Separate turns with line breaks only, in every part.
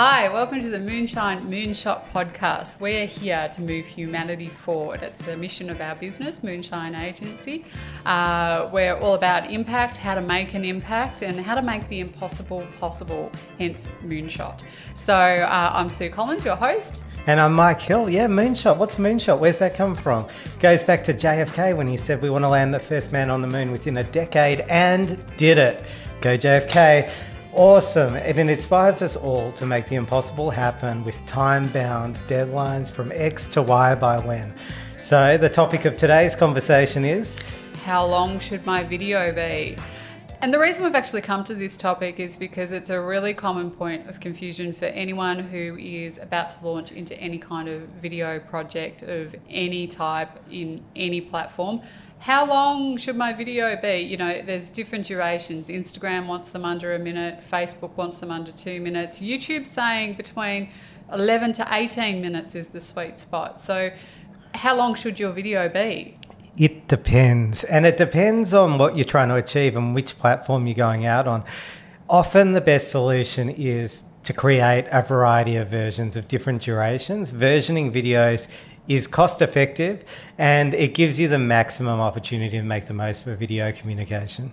Hi, welcome to the Moonshine Moonshot podcast. We're here to move humanity forward. It's the mission of our business, Moonshine Agency. Uh, we're all about impact, how to make an impact, and how to make the impossible possible, hence Moonshot. So uh, I'm Sue Collins, your host.
And I'm Mike Hill. Yeah, moonshot. What's moonshot? Where's that come from? Goes back to JFK when he said we want to land the first man on the moon within a decade and did it. Go JFK. Awesome. And it inspires us all to make the impossible happen with time bound deadlines from X to Y by when. So, the topic of today's conversation is
How long should my video be? And the reason we've actually come to this topic is because it's a really common point of confusion for anyone who is about to launch into any kind of video project of any type in any platform how long should my video be? You know, there's different durations. Instagram wants them under a minute, Facebook wants them under two minutes. YouTube's saying between 11 to 18 minutes is the sweet spot. So, how long should your video be?
It depends. And it depends on what you're trying to achieve and which platform you're going out on. Often the best solution is to create a variety of versions of different durations. Versioning videos is cost effective and it gives you the maximum opportunity to make the most of a video communication.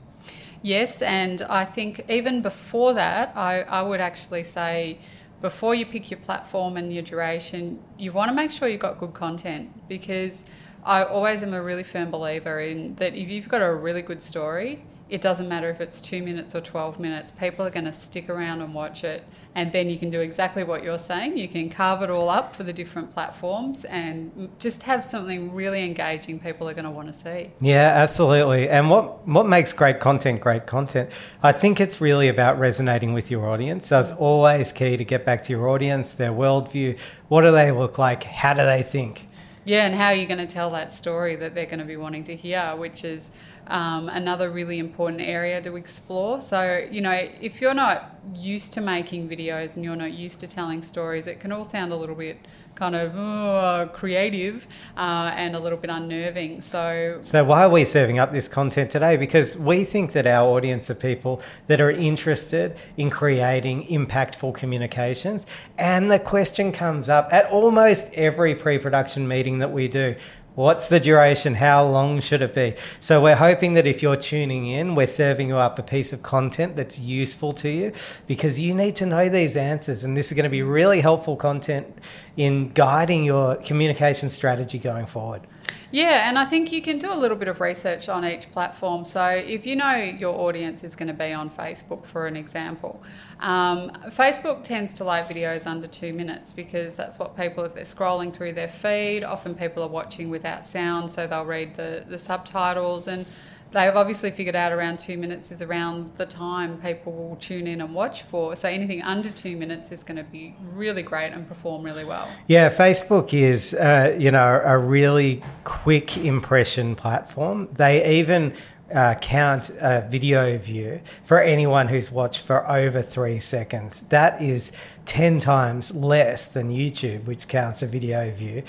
Yes, and I think even before that, I, I would actually say before you pick your platform and your duration, you want to make sure you've got good content because I always am a really firm believer in that if you've got a really good story, it doesn't matter if it's two minutes or 12 minutes, people are going to stick around and watch it. And then you can do exactly what you're saying. You can carve it all up for the different platforms and just have something really engaging people are going to want to see.
Yeah, absolutely. And what, what makes great content great content? I think it's really about resonating with your audience. So it's always key to get back to your audience, their worldview. What do they look like? How do they think?
Yeah, and how are you going to tell that story that they're going to be wanting to hear, which is um, another really important area to explore. So, you know, if you're not used to making videos and you're not used to telling stories, it can all sound a little bit kind of uh, creative uh, and a little bit unnerving. So,
so why are we serving up this content today? Because we think that our audience are people that are interested in creating impactful communications. And the question comes up at almost every pre production meeting that we do What's the duration? How long should it be? So, we're hoping that if you're tuning in, we're serving you up a piece of content that's useful to you because you need to know these answers. And this is going to be really helpful content in guiding your communication strategy going forward.
Yeah, and I think you can do a little bit of research on each platform. So if you know your audience is going to be on Facebook, for an example, um, Facebook tends to like videos under two minutes because that's what people, if they're scrolling through their feed, often people are watching without sound, so they'll read the, the subtitles and they've obviously figured out around two minutes is around the time people will tune in and watch for. So anything under two minutes is going to be really great and perform really well.
Yeah, Facebook is, uh, you know, a really quick impression platform. They even uh, count a video view for anyone who's watched for over three seconds. That is 10 times less than YouTube, which counts a video view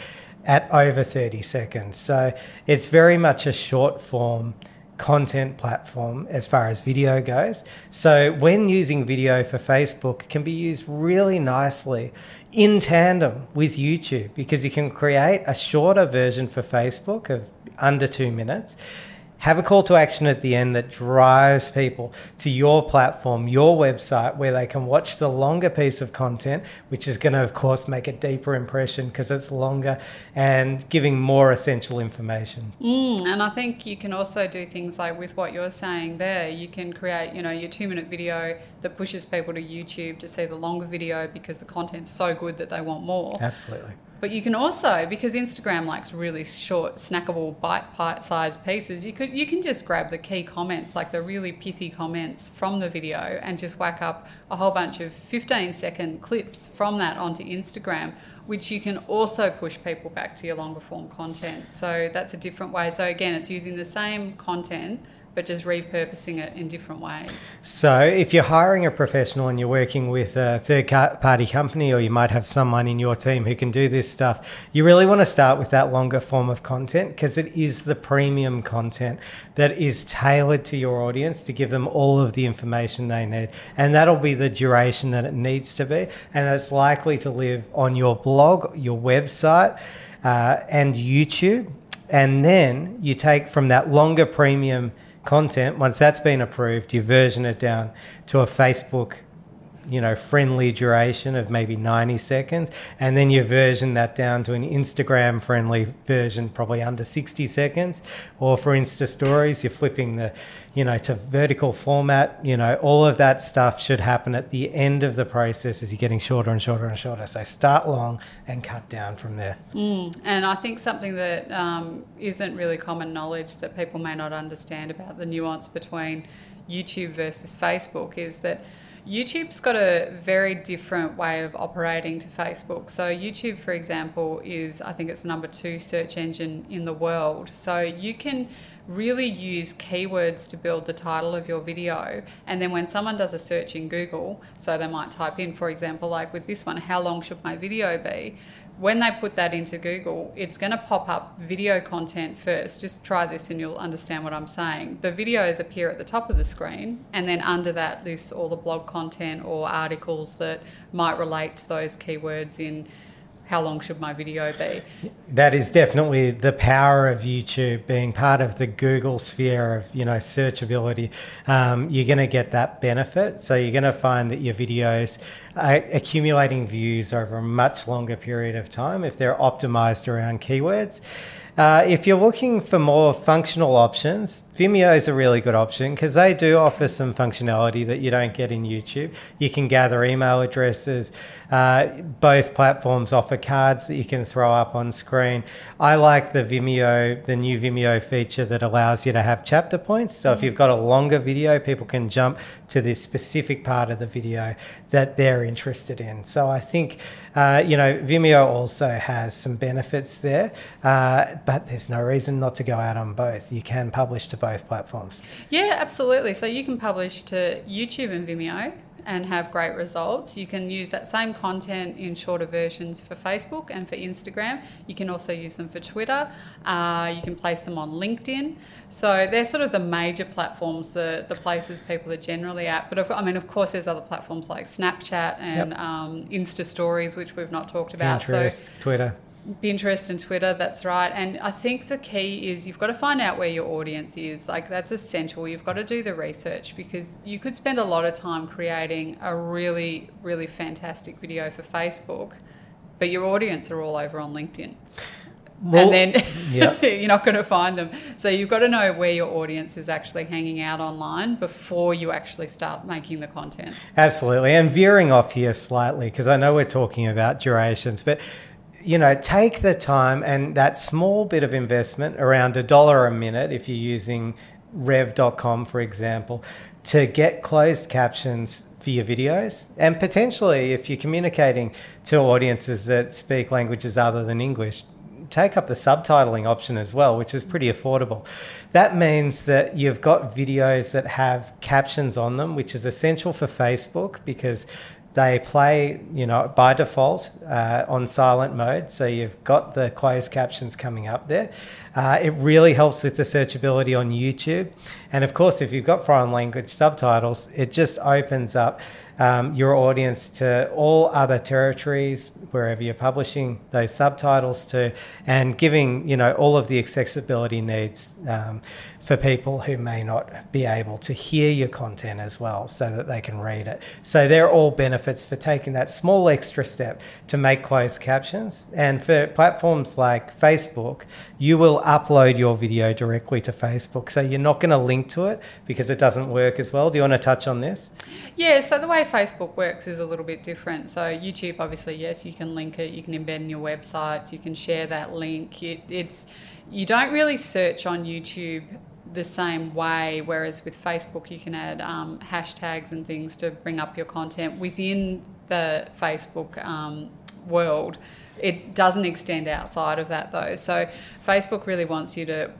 at over 30 seconds. So it's very much a short form content platform as far as video goes. So when using video for Facebook can be used really nicely in tandem with YouTube because you can create a shorter version for Facebook of under 2 minutes have a call to action at the end that drives people to your platform, your website, where they can watch the longer piece of content, which is going to, of course, make a deeper impression because it's longer and giving more essential information.
Mm, and I think you can also do things like with what you're saying there, you can create, you know, your two minute video that pushes people to YouTube to see the longer video because the content's so good that they want more.
Absolutely.
But you can also, because Instagram likes really short, snackable, bite-sized pieces, you could you can just grab the key comments, like the really pithy comments from the video, and just whack up a whole bunch of 15-second clips from that onto Instagram, which you can also push people back to your longer form content. So that's a different way. So again, it's using the same content but just repurposing it in different ways.
So, if you're hiring a professional and you're working with a third party company, or you might have someone in your team who can do this stuff, you really want to start with that longer form of content because it is the premium content that is tailored to your audience to give them all of the information they need. And that'll be the duration that it needs to be. And it's likely to live on your blog, your website, uh, and YouTube. And then you take from that longer premium content, once that's been approved, you version it down to a Facebook you know, friendly duration of maybe 90 seconds. And then you version that down to an Instagram friendly version, probably under 60 seconds. Or for Insta stories, you're flipping the, you know, to vertical format. You know, all of that stuff should happen at the end of the process as you're getting shorter and shorter and shorter. So start long and cut down from there.
Mm. And I think something that um, not really common knowledge that people may not understand about the nuance between YouTube versus Facebook is that YouTube's got a very different way of operating to Facebook. So, YouTube, for example, is I think it's the number two search engine in the world. So, you can really use keywords to build the title of your video. And then when someone does a search in Google, so they might type in, for example, like with this one, how long should my video be? when they put that into Google, it's going to pop up video content first. Just try this and you'll understand what I'm saying. The videos appear at the top of the screen, and then under that lists all the blog content or articles that might relate to those keywords in how long should my video be?
That is definitely the power of YouTube being part of the Google sphere of you know searchability. Um, you're going to get that benefit, so you're going to find that your videos are accumulating views over a much longer period of time if they're optimized around keywords. Uh, if you're looking for more functional options, Vimeo is a really good option because they do offer some functionality that you don't get in YouTube. You can gather email addresses. Uh, both platforms offer cards that you can throw up on screen. I like the Vimeo, the new Vimeo feature that allows you to have chapter points. So if you've got a longer video, people can jump to this specific part of the video that they're interested in. So I think, uh, you know, Vimeo also has some benefits there, uh, but there's no reason not to go out on both. You can publish to both platforms.
Yeah, absolutely. So you can publish to YouTube and Vimeo and have great results. You can use that same content in shorter versions for Facebook and for Instagram. You can also use them for Twitter. Uh, you can place them on LinkedIn. So they're sort of the major platforms, the, the places people are generally at. But I mean, of course, there's other platforms like Snapchat and yep. um, Insta Stories, which we've not talked about.
Pinterest, so Twitter.
Pinterest and Twitter, that's right. And I think the key is you've got to find out where your audience is. Like, that's essential. You've got to do the research because you could spend a lot of time creating a really, really fantastic video for Facebook, but your audience are all over on LinkedIn. Well, and then yep. you're not going to find them. So you've got to know where your audience is actually hanging out online before you actually start making the content.
Absolutely. And veering off here slightly, because I know we're talking about durations, but you know, take the time and that small bit of investment, around a dollar a minute, if you're using rev.com, for example, to get closed captions for your videos. And potentially, if you're communicating to audiences that speak languages other than English, take up the subtitling option as well, which is pretty affordable. That means that you've got videos that have captions on them, which is essential for Facebook because they play, you know, by default uh, on silent mode, so you've got the closed captions coming up there. Uh, it really helps with the searchability on YouTube, and of course, if you've got foreign language subtitles, it just opens up um, your audience to all other territories wherever you're publishing those subtitles to, and giving you know all of the accessibility needs. Um, for people who may not be able to hear your content as well so that they can read it. So they're all benefits for taking that small extra step to make closed captions. And for platforms like Facebook, you will upload your video directly to Facebook. So you're not going to link to it because it doesn't work as well. Do you want to touch on this?
Yeah, so the way Facebook works is a little bit different. So YouTube, obviously, yes, you can link it, you can embed in your websites, you can share that link. It, it's you don't really search on YouTube the same way. Whereas with Facebook, you can add um, hashtags and things to bring up your content within the Facebook um, world. It doesn't extend outside of that though. So Facebook really wants you to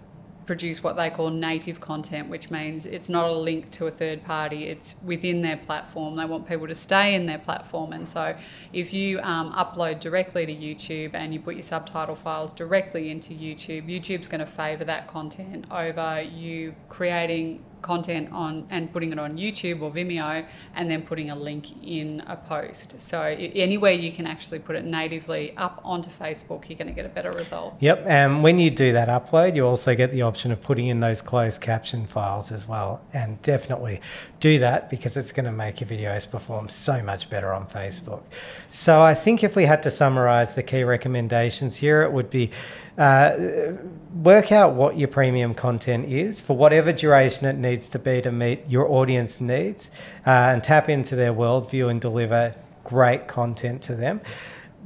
produce what they call native content, which means it's not a link to a third party, it's within their platform. They want people to stay in their platform. And so if you um, upload directly to YouTube and you put your subtitle files directly into YouTube, YouTube's going to favour that content over you creating content on and putting it on YouTube or Vimeo and then putting a link in a post. So anywhere you can actually put it natively up onto Facebook, you're going to get a better result.
Yep, and when you do that upload, you also get the option of putting in those closed caption files as well. And definitely do that because it's going to make your videos perform so much better on Facebook. So I think if we had to summarize the key recommendations here, it would be uh, work out what your premium content is for whatever duration it needs to be to meet your audience needs uh, and tap into their worldview and deliver great content to them.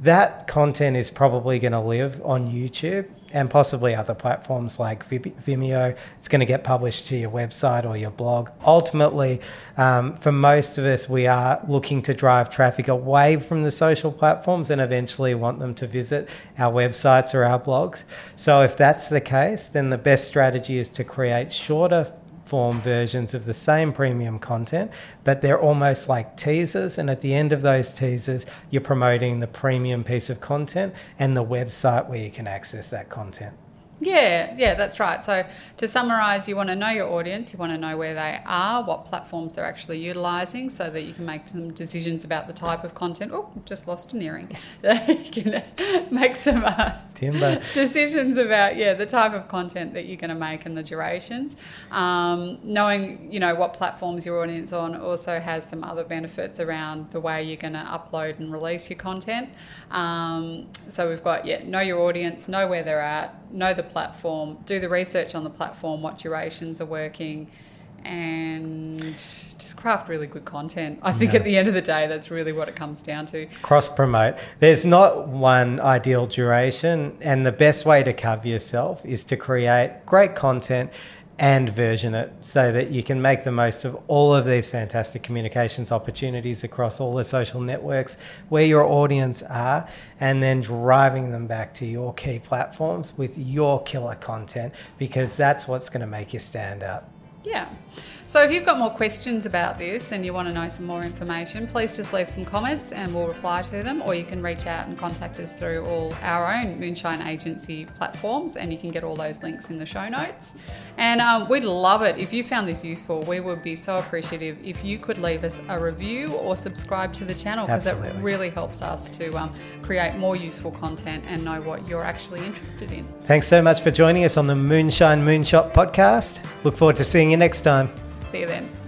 That content is probably going to live on YouTube and possibly other platforms like Vimeo. It's going to get published to your website or your blog. Ultimately, um, for most of us, we are looking to drive traffic away from the social platforms and eventually want them to visit our websites or our blogs. So, if that's the case, then the best strategy is to create shorter form versions of the same premium content, but they're almost like teasers. And at the end of those teasers, you're promoting the premium piece of content and the website where you can access that content.
Yeah, yeah, that's right. So to summarize, you want to know your audience, you want to know where they are, what platforms they're actually utilizing so that you can make some decisions about the type of content. Oh, just lost an earring. you can make some uh, decisions about, yeah, the type of content that you're going to make and the durations. Um, knowing, you know, what platforms your audience on also has some other benefits around the way you're going to upload and release your content. Um, so we've got, yeah, know your audience, know where they're at, know the platform, do the research on the platform, what durations are working, and just craft really good content. I think yeah. at the end of the day, that's really what it comes down to.
Cross promote. There's not one ideal duration, and the best way to cover yourself is to create great content and version it so that you can make the most of all of these fantastic communications opportunities across all the social networks where your audience are and then driving them back to your key platforms with your killer content because that's what's going to make you stand out.
Yeah. So if you've got more questions about this and you want to know some more information, please just leave some comments and we'll reply to them. Or you can reach out and contact us through all our own Moonshine Agency platforms, and you can get all those links in the show notes. And um, we'd love it if you found this useful. We would be so appreciative if you could leave us a review or subscribe to the channel because it really helps us to um, create more useful content and know what you're actually interested in.
Thanks so much for joining us on the Moonshine Moonshot podcast. Look forward to seeing you next time.
See you then.